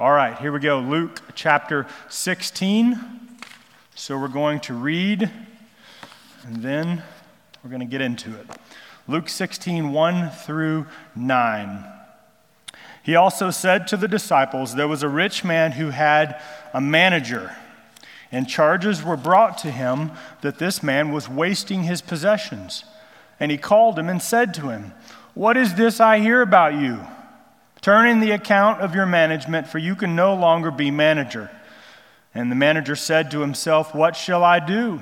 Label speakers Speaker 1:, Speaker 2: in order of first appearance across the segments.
Speaker 1: All right, here we go. Luke chapter 16. So we're going to read and then we're going to get into it. Luke 16, 1 through 9. He also said to the disciples, There was a rich man who had a manager, and charges were brought to him that this man was wasting his possessions. And he called him and said to him, What is this I hear about you? Turn in the account of your management, for you can no longer be manager. And the manager said to himself, What shall I do?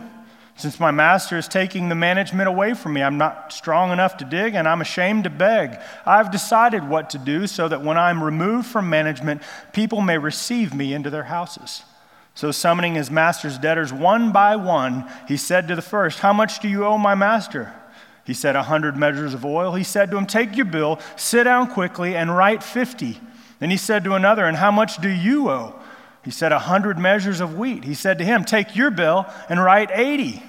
Speaker 1: Since my master is taking the management away from me, I'm not strong enough to dig and I'm ashamed to beg. I've decided what to do so that when I'm removed from management, people may receive me into their houses. So, summoning his master's debtors one by one, he said to the first, How much do you owe my master? He said, A hundred measures of oil. He said to him, Take your bill, sit down quickly, and write fifty. Then he said to another, And how much do you owe? He said, A hundred measures of wheat. He said to him, Take your bill and write eighty.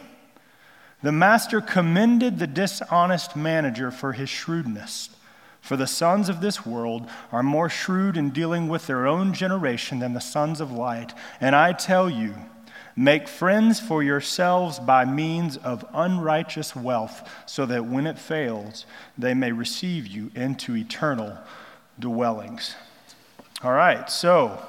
Speaker 1: The master commended the dishonest manager for his shrewdness. For the sons of this world are more shrewd in dealing with their own generation than the sons of light. And I tell you, Make friends for yourselves by means of unrighteous wealth, so that when it fails, they may receive you into eternal dwellings. All right, so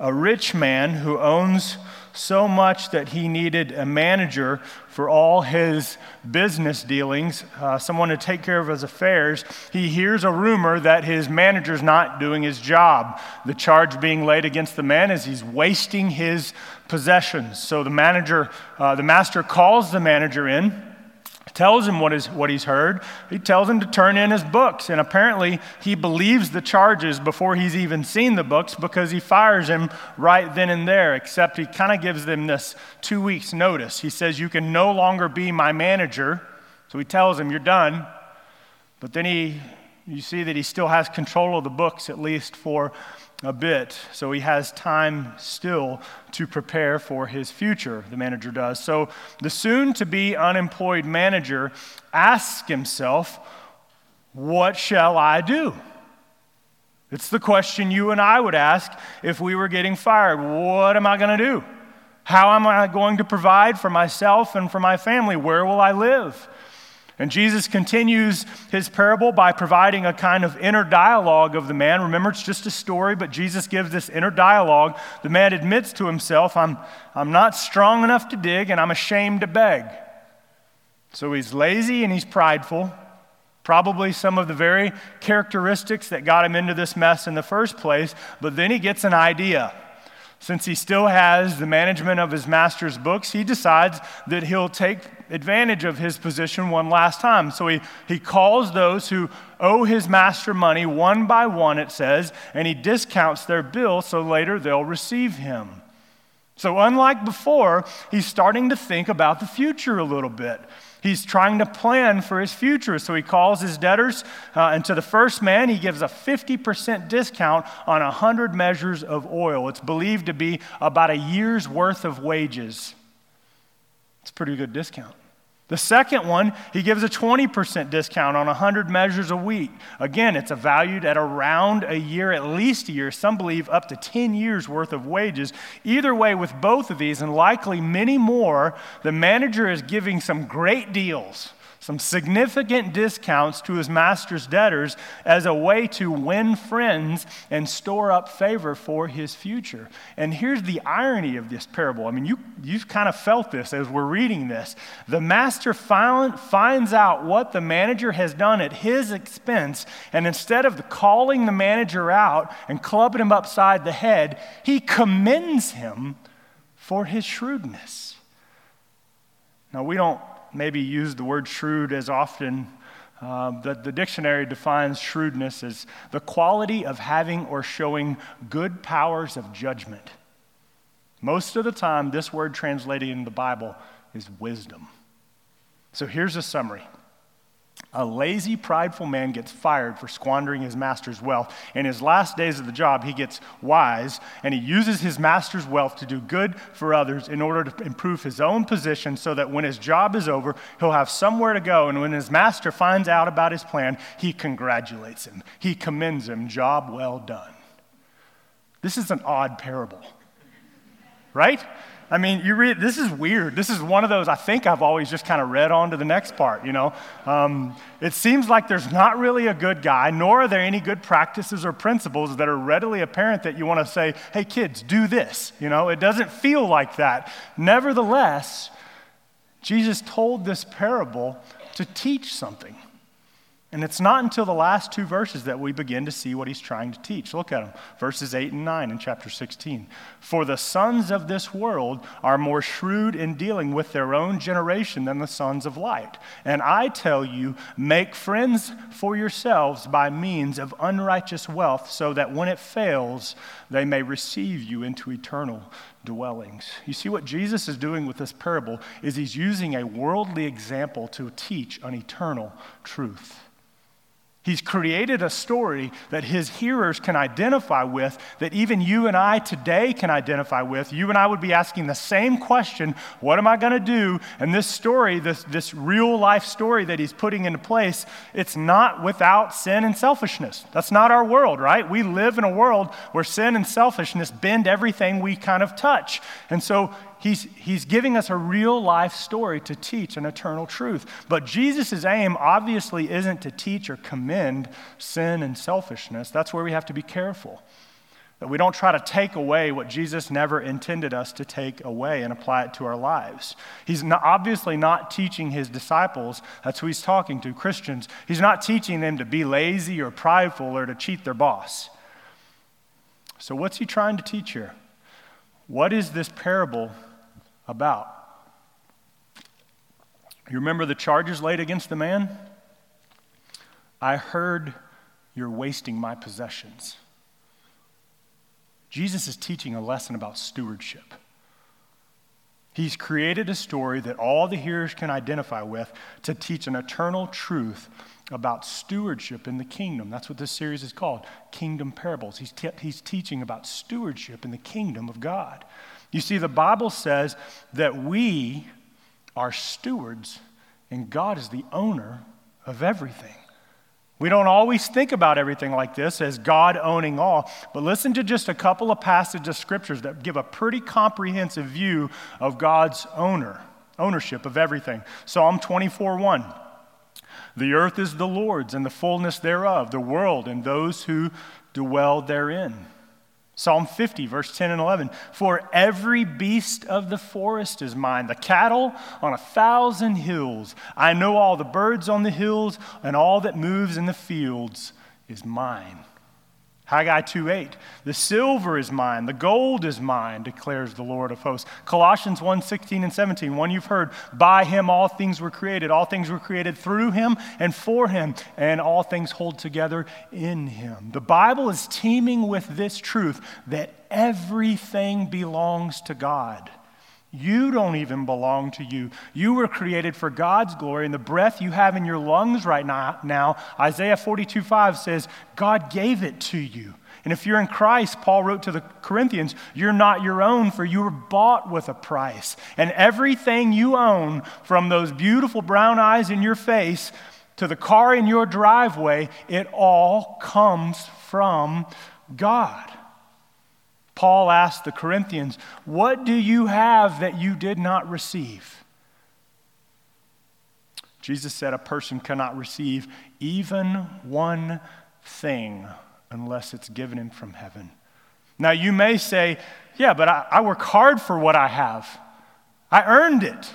Speaker 1: a rich man who owns so much that he needed a manager for all his business dealings, uh, someone to take care of his affairs. He hears a rumor that his manager's not doing his job. The charge being laid against the man is he's wasting his possessions. So the manager, uh, the master calls the manager in tells him what, is, what he's heard. He tells him to turn in his books. And apparently, he believes the charges before he's even seen the books because he fires him right then and there, except he kind of gives them this two weeks' notice. He says, You can no longer be my manager. So he tells him, You're done. But then he, you see that he still has control of the books, at least for a bit, so he has time still to prepare for his future, the manager does. So the soon to be unemployed manager asks himself, What shall I do? It's the question you and I would ask if we were getting fired. What am I going to do? How am I going to provide for myself and for my family? Where will I live? And Jesus continues his parable by providing a kind of inner dialogue of the man. Remember, it's just a story, but Jesus gives this inner dialogue. The man admits to himself, I'm, I'm not strong enough to dig and I'm ashamed to beg. So he's lazy and he's prideful. Probably some of the very characteristics that got him into this mess in the first place, but then he gets an idea. Since he still has the management of his master's books, he decides that he'll take advantage of his position one last time. So he, he calls those who owe his master money one by one, it says, and he discounts their bill so later they'll receive him. So, unlike before, he's starting to think about the future a little bit. He's trying to plan for his future. So he calls his debtors, uh, and to the first man, he gives a 50% discount on 100 measures of oil. It's believed to be about a year's worth of wages. It's a pretty good discount. The second one, he gives a 20% discount on 100 measures of wheat. Again, it's valued at around a year, at least a year. Some believe up to 10 years worth of wages. Either way, with both of these, and likely many more, the manager is giving some great deals some significant discounts to his master's debtors as a way to win friends and store up favor for his future. And here's the irony of this parable. I mean, you, you've kind of felt this as we're reading this. The master find, finds out what the manager has done at his expense, and instead of calling the manager out and clubbing him upside the head, he commends him for his shrewdness. Now, we don't maybe use the word shrewd as often. Uh, but the dictionary defines shrewdness as the quality of having or showing good powers of judgment. Most of the time, this word translated in the Bible is wisdom. So here's a summary a lazy, prideful man gets fired for squandering his master's wealth. In his last days of the job, he gets wise and he uses his master's wealth to do good for others in order to improve his own position so that when his job is over, he'll have somewhere to go. And when his master finds out about his plan, he congratulates him, he commends him. Job well done. This is an odd parable, right? I mean, you read, this is weird. This is one of those I think I've always just kind of read on to the next part, you know. Um, it seems like there's not really a good guy, nor are there any good practices or principles that are readily apparent that you want to say, hey, kids, do this. You know, it doesn't feel like that. Nevertheless, Jesus told this parable to teach something. And it's not until the last two verses that we begin to see what he's trying to teach. Look at them, verses 8 and 9 in chapter 16. For the sons of this world are more shrewd in dealing with their own generation than the sons of light. And I tell you, make friends for yourselves by means of unrighteous wealth, so that when it fails, they may receive you into eternal dwellings. You see what Jesus is doing with this parable is he's using a worldly example to teach an eternal truth. He's created a story that his hearers can identify with, that even you and I today can identify with. You and I would be asking the same question What am I going to do? And this story, this, this real life story that he's putting into place, it's not without sin and selfishness. That's not our world, right? We live in a world where sin and selfishness bend everything we kind of touch. And so he's, he's giving us a real life story to teach an eternal truth. But Jesus' aim obviously isn't to teach or commend sin and selfishness. That's where we have to be careful. That we don't try to take away what Jesus never intended us to take away and apply it to our lives. He's not, obviously not teaching his disciples, that's who he's talking to, Christians. He's not teaching them to be lazy or prideful or to cheat their boss. So, what's he trying to teach here? What is this parable about? You remember the charges laid against the man? I heard you're wasting my possessions. Jesus is teaching a lesson about stewardship. He's created a story that all the hearers can identify with to teach an eternal truth about stewardship in the kingdom. That's what this series is called Kingdom Parables. He's, te- he's teaching about stewardship in the kingdom of God. You see, the Bible says that we are stewards and God is the owner of everything. We don't always think about everything like this as God owning all, but listen to just a couple of passages of scriptures that give a pretty comprehensive view of God's owner, ownership of everything. Psalm 24 1. The earth is the Lord's and the fullness thereof, the world and those who dwell therein. Psalm 50, verse 10 and 11. For every beast of the forest is mine, the cattle on a thousand hills. I know all the birds on the hills, and all that moves in the fields is mine. Haggai 2:8 The silver is mine, the gold is mine, declares the Lord of hosts. Colossians 1:16 and 17, one you've heard, by him all things were created. All things were created through him and for him, and all things hold together in him. The Bible is teeming with this truth that everything belongs to God. You don't even belong to you. You were created for God's glory, and the breath you have in your lungs right now, Isaiah 42 5 says, God gave it to you. And if you're in Christ, Paul wrote to the Corinthians, you're not your own, for you were bought with a price. And everything you own, from those beautiful brown eyes in your face to the car in your driveway, it all comes from God. Paul asked the Corinthians, What do you have that you did not receive? Jesus said, A person cannot receive even one thing unless it's given him from heaven. Now, you may say, Yeah, but I, I work hard for what I have, I earned it.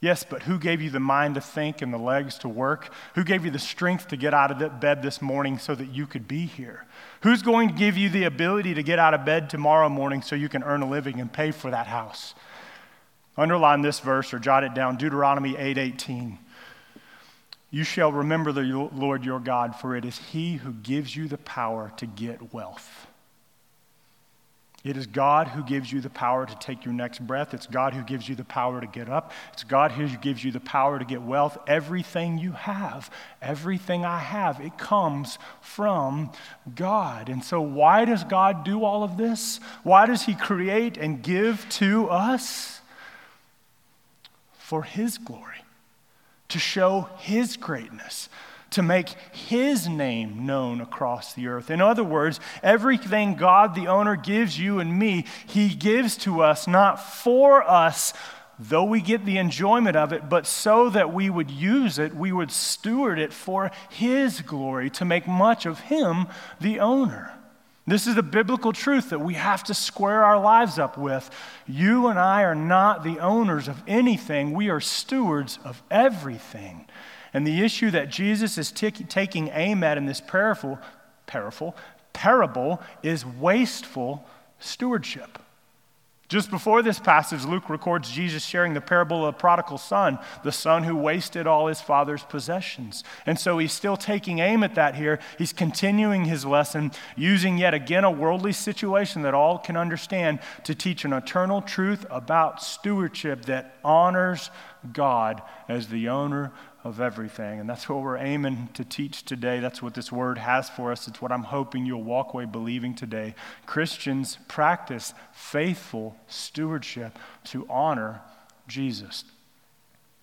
Speaker 1: Yes, but who gave you the mind to think and the legs to work? Who gave you the strength to get out of that bed this morning so that you could be here? Who's going to give you the ability to get out of bed tomorrow morning so you can earn a living and pay for that house? Underline this verse or jot it down Deuteronomy 8:18. You shall remember the Lord your God, for it is he who gives you the power to get wealth. It is God who gives you the power to take your next breath. It's God who gives you the power to get up. It's God who gives you the power to get wealth. Everything you have, everything I have, it comes from God. And so, why does God do all of this? Why does He create and give to us? For His glory, to show His greatness to make his name known across the earth. In other words, everything God the owner gives you and me, he gives to us not for us, though we get the enjoyment of it, but so that we would use it, we would steward it for his glory, to make much of him the owner. This is a biblical truth that we have to square our lives up with. You and I are not the owners of anything, we are stewards of everything. And the issue that Jesus is t- taking aim at in this parable, parable, parable is wasteful stewardship. Just before this passage, Luke records Jesus sharing the parable of the prodigal son, the son who wasted all his father's possessions. And so he's still taking aim at that here. He's continuing his lesson, using yet again a worldly situation that all can understand to teach an eternal truth about stewardship that honors God as the owner of everything. And that's what we're aiming to teach today. That's what this word has for us. It's what I'm hoping you'll walk away believing today. Christians practice faithful stewardship to honor Jesus.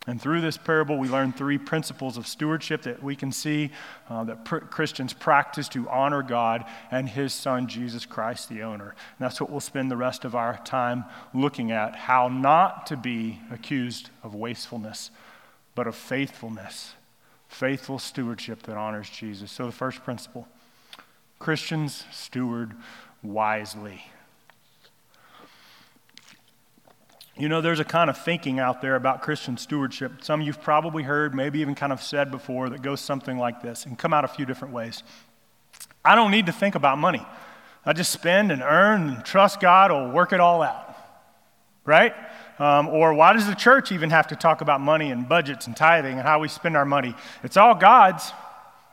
Speaker 1: And through this parable, we learn three principles of stewardship that we can see uh, that pr- Christians practice to honor God and His Son, Jesus Christ, the owner. And that's what we'll spend the rest of our time looking at how not to be accused of wastefulness but of faithfulness, faithful stewardship that honors Jesus. So, the first principle Christians steward wisely. You know, there's a kind of thinking out there about Christian stewardship. Some you've probably heard, maybe even kind of said before, that goes something like this and come out a few different ways. I don't need to think about money. I just spend and earn and trust God will work it all out. Right? Um, or why does the church even have to talk about money and budgets and tithing and how we spend our money? It's all God's.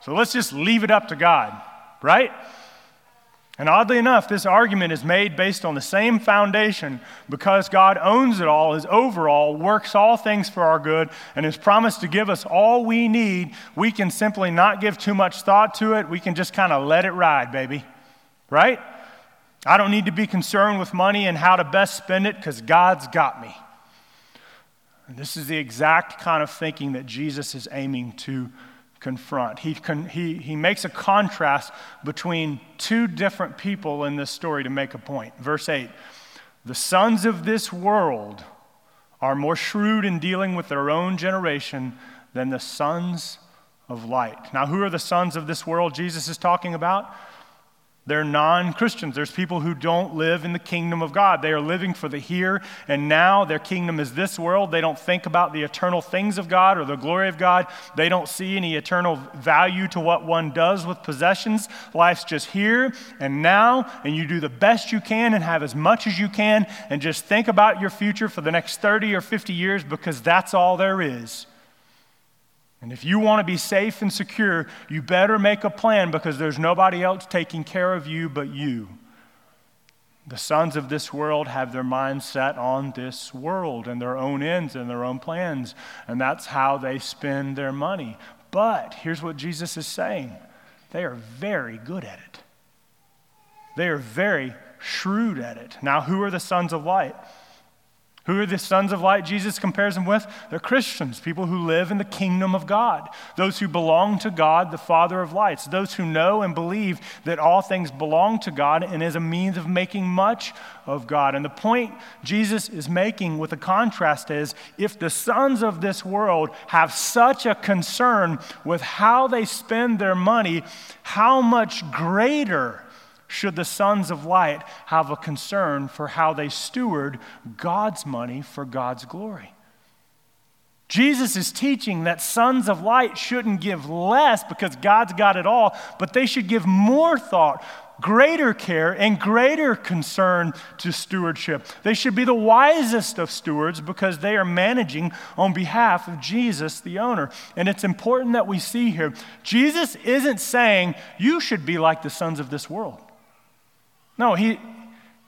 Speaker 1: So let's just leave it up to God, right? And oddly enough, this argument is made based on the same foundation because God owns it all, is overall, works all things for our good, and has promised to give us all we need. We can simply not give too much thought to it. We can just kind of let it ride, baby. Right? I don't need to be concerned with money and how to best spend it because God's got me. And this is the exact kind of thinking that Jesus is aiming to confront. He, con- he, he makes a contrast between two different people in this story to make a point. Verse 8 The sons of this world are more shrewd in dealing with their own generation than the sons of light. Now, who are the sons of this world Jesus is talking about? They're non Christians. There's people who don't live in the kingdom of God. They are living for the here and now. Their kingdom is this world. They don't think about the eternal things of God or the glory of God. They don't see any eternal value to what one does with possessions. Life's just here and now, and you do the best you can and have as much as you can, and just think about your future for the next 30 or 50 years because that's all there is. And if you want to be safe and secure, you better make a plan because there's nobody else taking care of you but you. The sons of this world have their minds set on this world and their own ends and their own plans, and that's how they spend their money. But here's what Jesus is saying they are very good at it, they are very shrewd at it. Now, who are the sons of light? Who are the sons of light Jesus compares them with? They're Christians, people who live in the kingdom of God, those who belong to God, the Father of lights, those who know and believe that all things belong to God and is a means of making much of God. And the point Jesus is making with the contrast is if the sons of this world have such a concern with how they spend their money, how much greater should the sons of light have a concern for how they steward God's money for God's glory. Jesus is teaching that sons of light shouldn't give less because God's got it all, but they should give more thought, greater care, and greater concern to stewardship. They should be the wisest of stewards because they are managing on behalf of Jesus, the owner. And it's important that we see here Jesus isn't saying you should be like the sons of this world. No, he,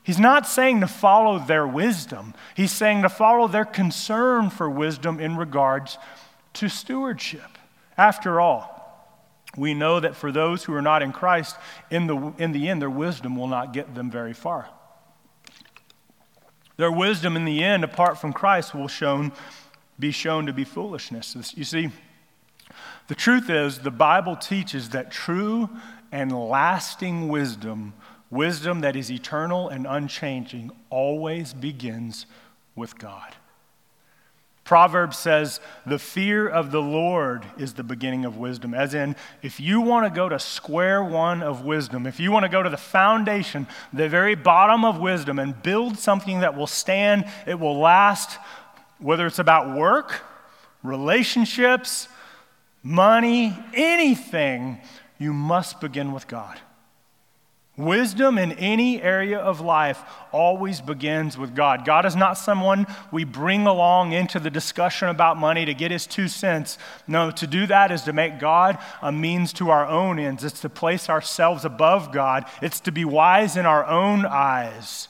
Speaker 1: he's not saying to follow their wisdom. He's saying to follow their concern for wisdom in regards to stewardship. After all, we know that for those who are not in Christ, in the, in the end, their wisdom will not get them very far. Their wisdom in the end, apart from Christ, will shown, be shown to be foolishness. You see, The truth is, the Bible teaches that true and lasting wisdom, wisdom that is eternal and unchanging, always begins with God. Proverbs says, the fear of the Lord is the beginning of wisdom. As in, if you want to go to square one of wisdom, if you want to go to the foundation, the very bottom of wisdom, and build something that will stand, it will last, whether it's about work, relationships, money, anything, you must begin with God. Wisdom in any area of life always begins with God. God is not someone we bring along into the discussion about money to get his two cents. No, to do that is to make God a means to our own ends. It's to place ourselves above God, it's to be wise in our own eyes.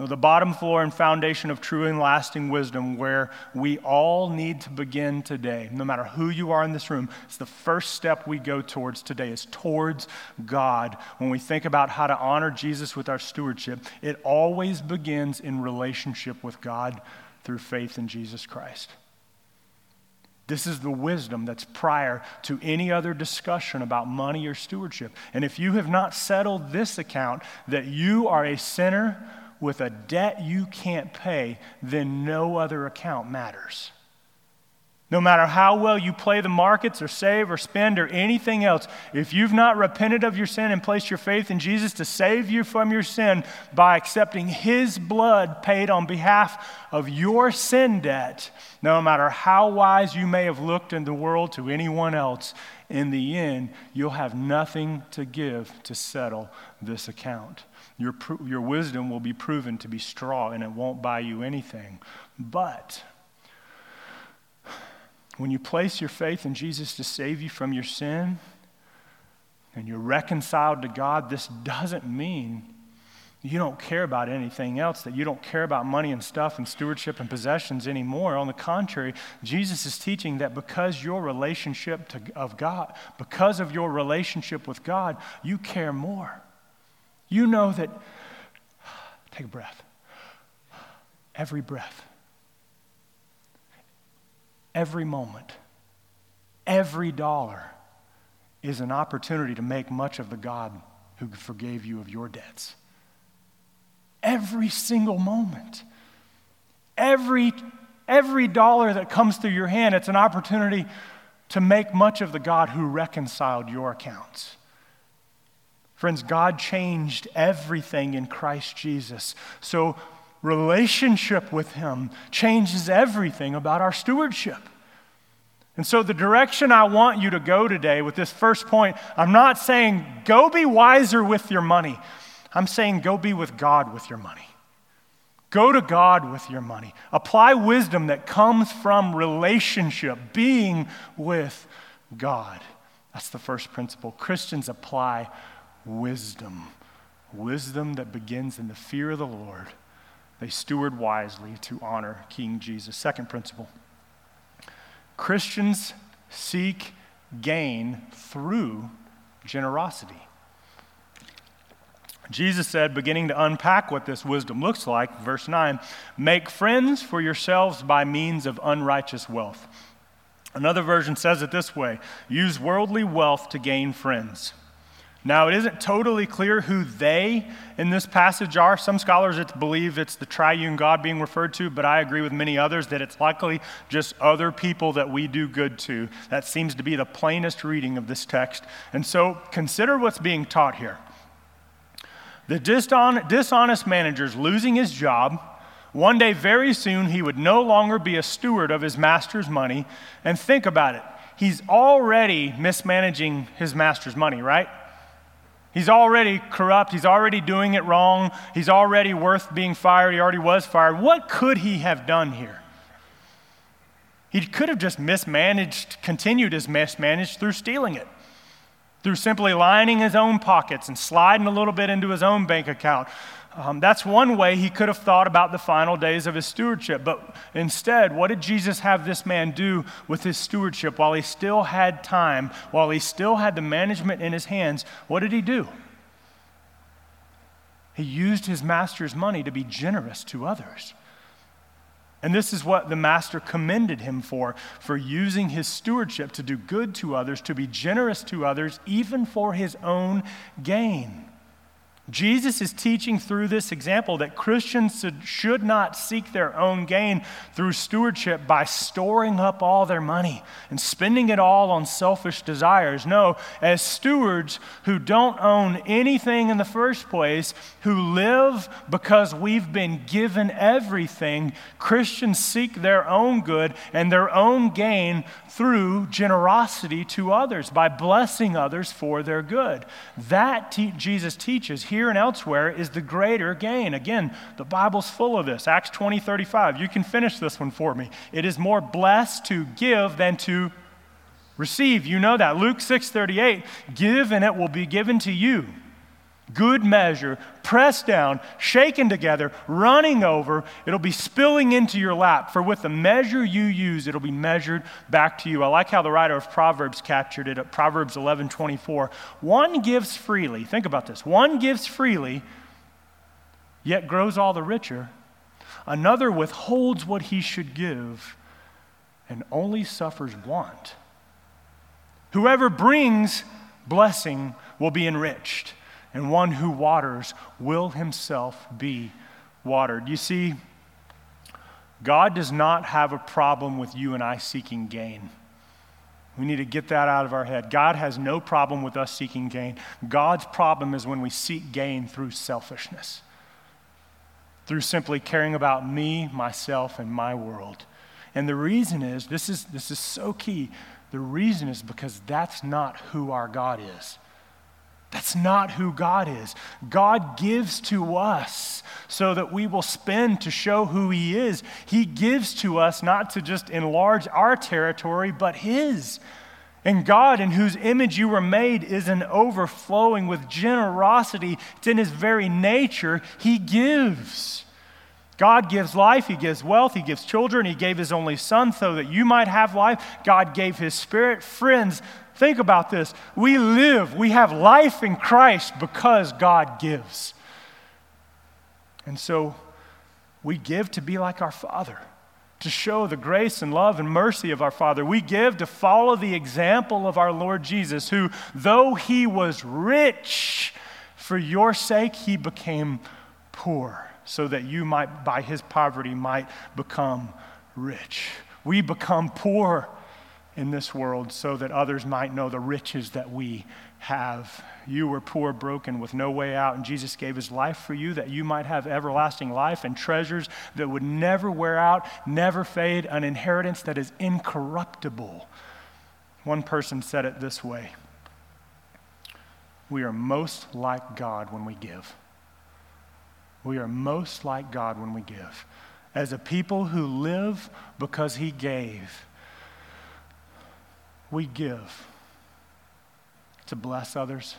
Speaker 1: The bottom floor and foundation of true and lasting wisdom, where we all need to begin today, no matter who you are in this room, it's the first step we go towards today, is towards God. When we think about how to honor Jesus with our stewardship, it always begins in relationship with God through faith in Jesus Christ. This is the wisdom that's prior to any other discussion about money or stewardship. And if you have not settled this account, that you are a sinner with a debt you can't pay, then no other account matters. No matter how well you play the markets or save or spend or anything else, if you've not repented of your sin and placed your faith in Jesus to save you from your sin by accepting His blood paid on behalf of your sin debt, no matter how wise you may have looked in the world to anyone else, in the end, you'll have nothing to give to settle this account. Your, your wisdom will be proven to be straw and it won't buy you anything. But when you place your faith in Jesus to save you from your sin and you're reconciled to God, this doesn't mean you don't care about anything else, that you don't care about money and stuff and stewardship and possessions anymore. On the contrary, Jesus is teaching that because your relationship to, of God, because of your relationship with God, you care more. You know that, take a breath, every breath, every moment, every dollar is an opportunity to make much of the God who forgave you of your debts. Every single moment, every, every dollar that comes through your hand, it's an opportunity to make much of the God who reconciled your accounts. Friends, God changed everything in Christ Jesus. So, relationship with Him changes everything about our stewardship. And so, the direction I want you to go today with this first point, I'm not saying go be wiser with your money. I'm saying go be with God with your money. Go to God with your money. Apply wisdom that comes from relationship, being with God. That's the first principle. Christians apply wisdom. Wisdom that begins in the fear of the Lord. They steward wisely to honor King Jesus. Second principle Christians seek gain through generosity. Jesus said, beginning to unpack what this wisdom looks like, verse 9, make friends for yourselves by means of unrighteous wealth. Another version says it this way use worldly wealth to gain friends. Now, it isn't totally clear who they in this passage are. Some scholars believe it's the triune God being referred to, but I agree with many others that it's likely just other people that we do good to. That seems to be the plainest reading of this text. And so consider what's being taught here. The dishonest manager's losing his job. One day, very soon, he would no longer be a steward of his master's money. And think about it. He's already mismanaging his master's money, right? He's already corrupt. He's already doing it wrong. He's already worth being fired. He already was fired. What could he have done here? He could have just mismanaged, continued his mismanaged through stealing it, through simply lining his own pockets and sliding a little bit into his own bank account, um, that's one way he could have thought about the final days of his stewardship. But instead, what did Jesus have this man do with his stewardship while he still had time, while he still had the management in his hands? What did he do? He used his master's money to be generous to others. And this is what the master commended him for for using his stewardship to do good to others, to be generous to others, even for his own gain. Jesus is teaching through this example that Christians should not seek their own gain through stewardship by storing up all their money and spending it all on selfish desires. No, as stewards who don't own anything in the first place, who live because we've been given everything, Christians seek their own good and their own gain through generosity to others, by blessing others for their good. That te- Jesus teaches here and elsewhere is the greater gain. Again, the Bible's full of this. Acts 20 35. You can finish this one for me. It is more blessed to give than to receive. You know that. Luke 6 38. Give and it will be given to you good measure, pressed down, shaken together, running over. It'll be spilling into your lap. For with the measure you use, it'll be measured back to you. I like how the writer of Proverbs captured it at Proverbs 11 24. One gives freely. Think about this. One gives freely, yet grows all the richer. Another withholds what he should give and only suffers want. Whoever brings blessing will be enriched and one who waters will himself be watered. You see, God does not have a problem with you and I seeking gain. We need to get that out of our head. God has no problem with us seeking gain. God's problem is when we seek gain through selfishness, through simply caring about me, myself, and my world. And the reason is this is, this is so key. The reason is because that's not who our God is. That's not who God is. God gives to us so that we will spend to show who He is. He gives to us not to just enlarge our territory, but His. And God, in whose image you were made, is an overflowing with generosity. It's in His very nature. He gives. God gives life, He gives wealth, He gives children, He gave His only Son so that you might have life. God gave His Spirit. Friends, Think about this. We live, we have life in Christ because God gives. And so we give to be like our Father, to show the grace and love and mercy of our Father. We give to follow the example of our Lord Jesus, who, though he was rich, for your sake he became poor, so that you might, by his poverty, might become rich. We become poor in this world so that others might know the riches that we have. You were poor, broken, with no way out, and Jesus gave his life for you that you might have everlasting life and treasures that would never wear out, never fade, an inheritance that is incorruptible. One person said it this way We are most like God when we give. We are most like God when we give. As a people who live because he gave we give to bless others,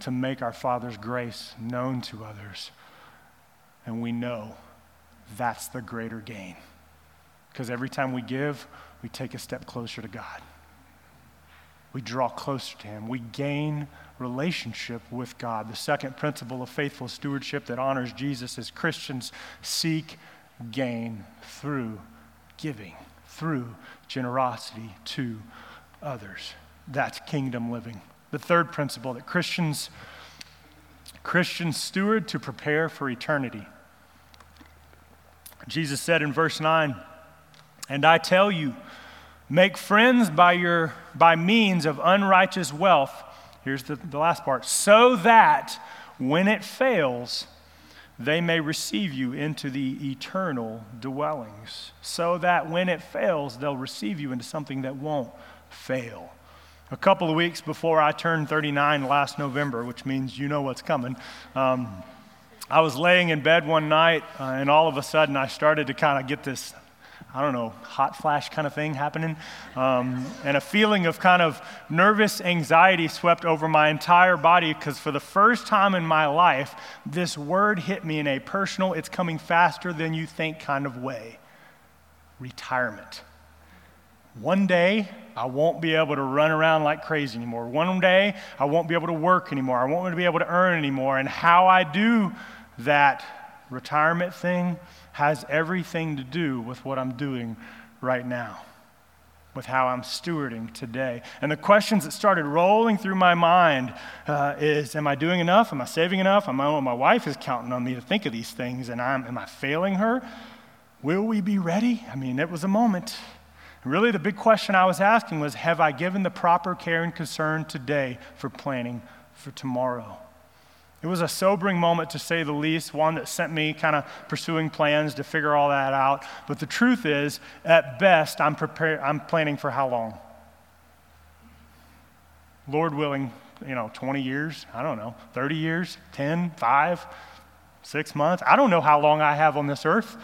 Speaker 1: to make our Father's grace known to others. And we know that's the greater gain. Because every time we give, we take a step closer to God. We draw closer to Him. We gain relationship with God. The second principle of faithful stewardship that honors Jesus is Christians seek gain through giving, through generosity to others. That's kingdom living. The third principle that Christians Christians steward to prepare for eternity. Jesus said in verse 9, "And I tell you, make friends by your by means of unrighteous wealth." Here's the, the last part, so that when it fails, they may receive you into the eternal dwellings. So that when it fails, they'll receive you into something that won't fail. A couple of weeks before I turned 39 last November, which means you know what's coming, um, I was laying in bed one night, uh, and all of a sudden I started to kind of get this, I don't know, hot flash kind of thing happening. Um, and a feeling of kind of nervous anxiety swept over my entire body because for the first time in my life, this word hit me in a personal, it's coming faster than you think kind of way retirement. One day, I won't be able to run around like crazy anymore. One day, I won't be able to work anymore. I won't be able to earn anymore. And how I do that retirement thing has everything to do with what I'm doing right now, with how I'm stewarding today. And the questions that started rolling through my mind uh, is Am I doing enough? Am I saving enough? Am I, my wife is counting on me to think of these things, and I'm, am I failing her? Will we be ready? I mean, it was a moment. Really, the big question I was asking was Have I given the proper care and concern today for planning for tomorrow? It was a sobering moment to say the least, one that sent me kind of pursuing plans to figure all that out. But the truth is, at best, I'm, prepared, I'm planning for how long? Lord willing, you know, 20 years, I don't know, 30 years, 10, 5, 6 months. I don't know how long I have on this earth.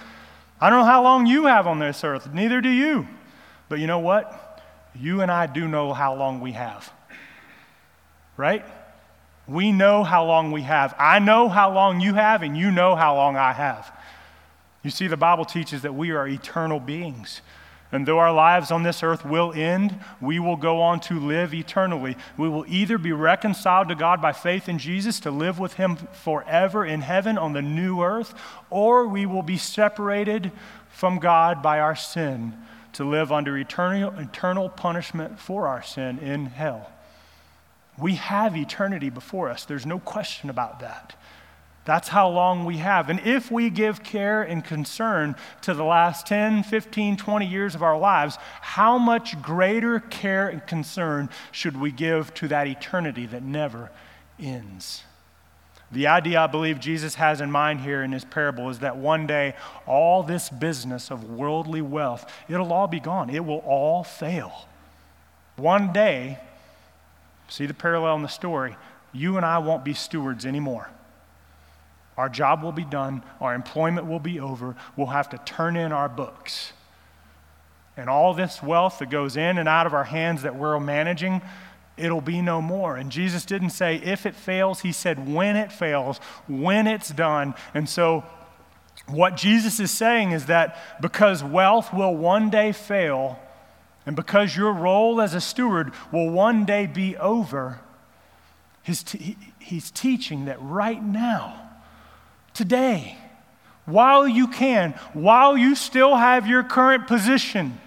Speaker 1: I don't know how long you have on this earth. Neither do you. But you know what? You and I do know how long we have. Right? We know how long we have. I know how long you have, and you know how long I have. You see, the Bible teaches that we are eternal beings. And though our lives on this earth will end, we will go on to live eternally. We will either be reconciled to God by faith in Jesus to live with Him forever in heaven on the new earth, or we will be separated from God by our sin to live under eternal, eternal punishment for our sin in hell. We have eternity before us. There's no question about that. That's how long we have. And if we give care and concern to the last 10, 15, 20 years of our lives, how much greater care and concern should we give to that eternity that never ends? The idea I believe Jesus has in mind here in his parable is that one day all this business of worldly wealth, it'll all be gone. It will all fail. One day, See the parallel in the story. You and I won't be stewards anymore. Our job will be done, our employment will be over, we'll have to turn in our books. And all this wealth that goes in and out of our hands that we're managing, it'll be no more. And Jesus didn't say if it fails, he said when it fails, when it's done. And so, what Jesus is saying is that because wealth will one day fail, and because your role as a steward will one day be over, t- he's teaching that right now, today, while you can, while you still have your current position,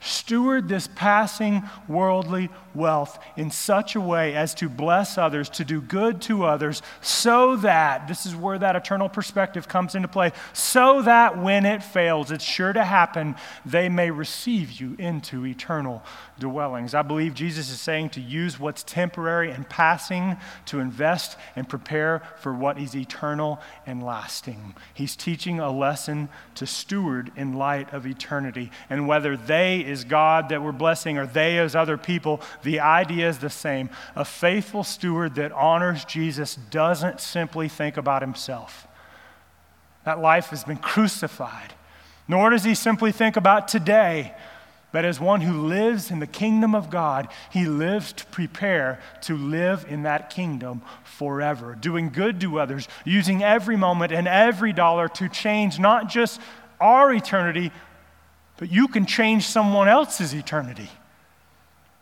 Speaker 1: Steward this passing worldly wealth in such a way as to bless others, to do good to others, so that, this is where that eternal perspective comes into play, so that when it fails, it's sure to happen, they may receive you into eternal dwellings. I believe Jesus is saying to use what's temporary and passing to invest and prepare for what is eternal and lasting. He's teaching a lesson to steward in light of eternity. And whether they is God that we're blessing or they as other people, the idea is the same. A faithful steward that honors Jesus doesn't simply think about himself. That life has been crucified. Nor does he simply think about today but as one who lives in the kingdom of God, he lives to prepare to live in that kingdom forever, doing good to others, using every moment and every dollar to change not just our eternity, but you can change someone else's eternity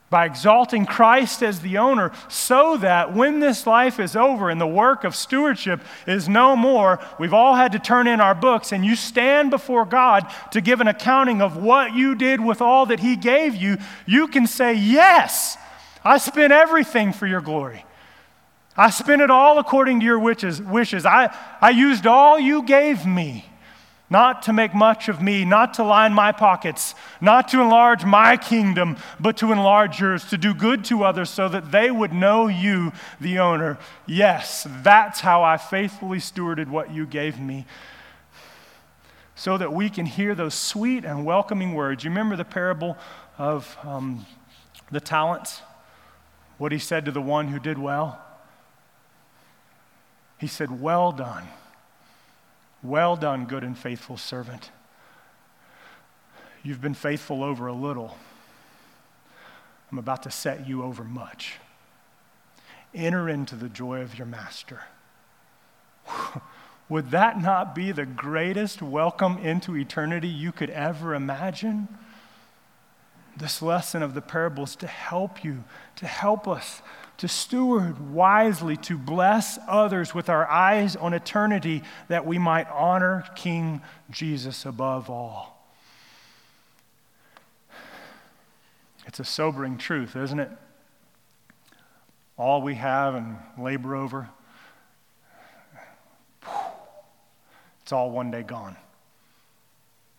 Speaker 1: by exalting Christ as the owner, so that when this life is over and the work of stewardship is no more, we've all had to turn in our books, and you stand before God to give an accounting of what you did with all that He gave you, you can say, Yes, I spent everything for your glory. I spent it all according to your wishes. I, I used all you gave me not to make much of me, not to line my pockets, not to enlarge my kingdom, but to enlarge yours, to do good to others so that they would know you, the owner. Yes, that's how I faithfully stewarded what you gave me. So that we can hear those sweet and welcoming words. You remember the parable of um, the talents? What he said to the one who did well? He said, Well done well done, good and faithful servant. You've been faithful over a little. I'm about to set you over much. Enter into the joy of your master. Would that not be the greatest welcome into eternity you could ever imagine? This lesson of the parables to help you, to help us to steward wisely, to bless others with our eyes on eternity, that we might honor King Jesus above all. It's a sobering truth, isn't it? All we have and labor over, it's all one day gone.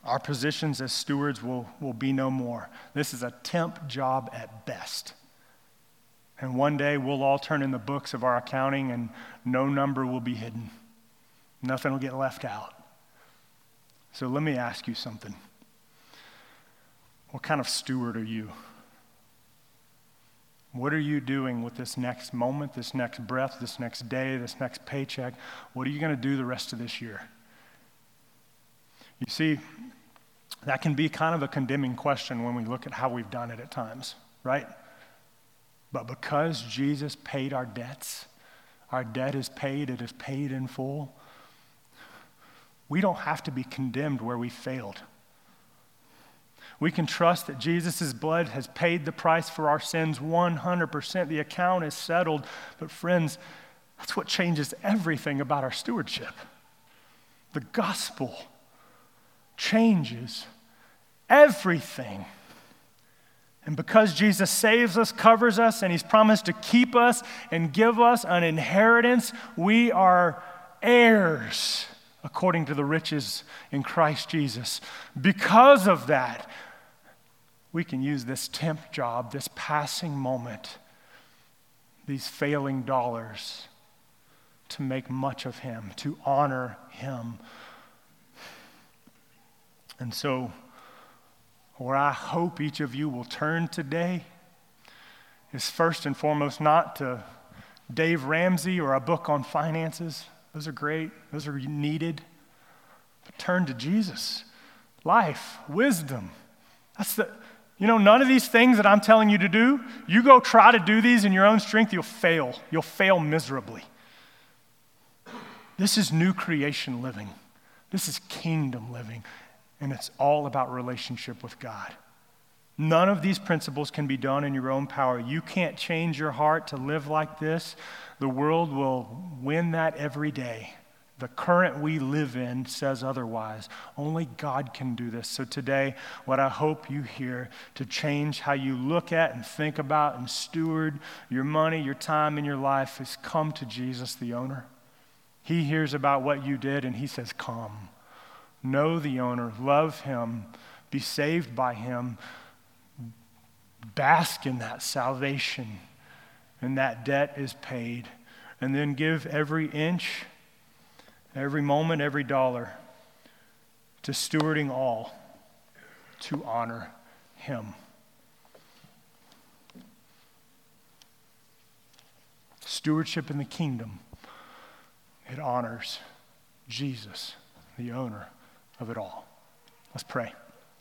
Speaker 1: Our positions as stewards will, will be no more. This is a temp job at best. And one day we'll all turn in the books of our accounting and no number will be hidden. Nothing will get left out. So let me ask you something. What kind of steward are you? What are you doing with this next moment, this next breath, this next day, this next paycheck? What are you going to do the rest of this year? You see, that can be kind of a condemning question when we look at how we've done it at times, right? But because Jesus paid our debts, our debt is paid, it is paid in full. We don't have to be condemned where we failed. We can trust that Jesus' blood has paid the price for our sins 100%. The account is settled. But, friends, that's what changes everything about our stewardship. The gospel changes everything. And because Jesus saves us, covers us, and He's promised to keep us and give us an inheritance, we are heirs according to the riches in Christ Jesus. Because of that, we can use this temp job, this passing moment, these failing dollars to make much of Him, to honor Him. And so, where I hope each of you will turn today is first and foremost not to Dave Ramsey or a book on finances. Those are great, those are needed. But turn to Jesus. Life, wisdom. That's the, you know, none of these things that I'm telling you to do, you go try to do these in your own strength, you'll fail. You'll fail miserably. This is new creation living, this is kingdom living and it's all about relationship with God. None of these principles can be done in your own power. You can't change your heart to live like this. The world will win that every day. The current we live in says otherwise. Only God can do this. So today, what I hope you hear to change how you look at and think about and steward your money, your time, and your life is come to Jesus, the owner. He hears about what you did and he says, Come know the owner, love him, be saved by him, bask in that salvation, and that debt is paid. And then give every inch, every moment, every dollar to stewarding all to honor him. Stewardship in the kingdom, it honors Jesus, the owner of it all. Let's pray.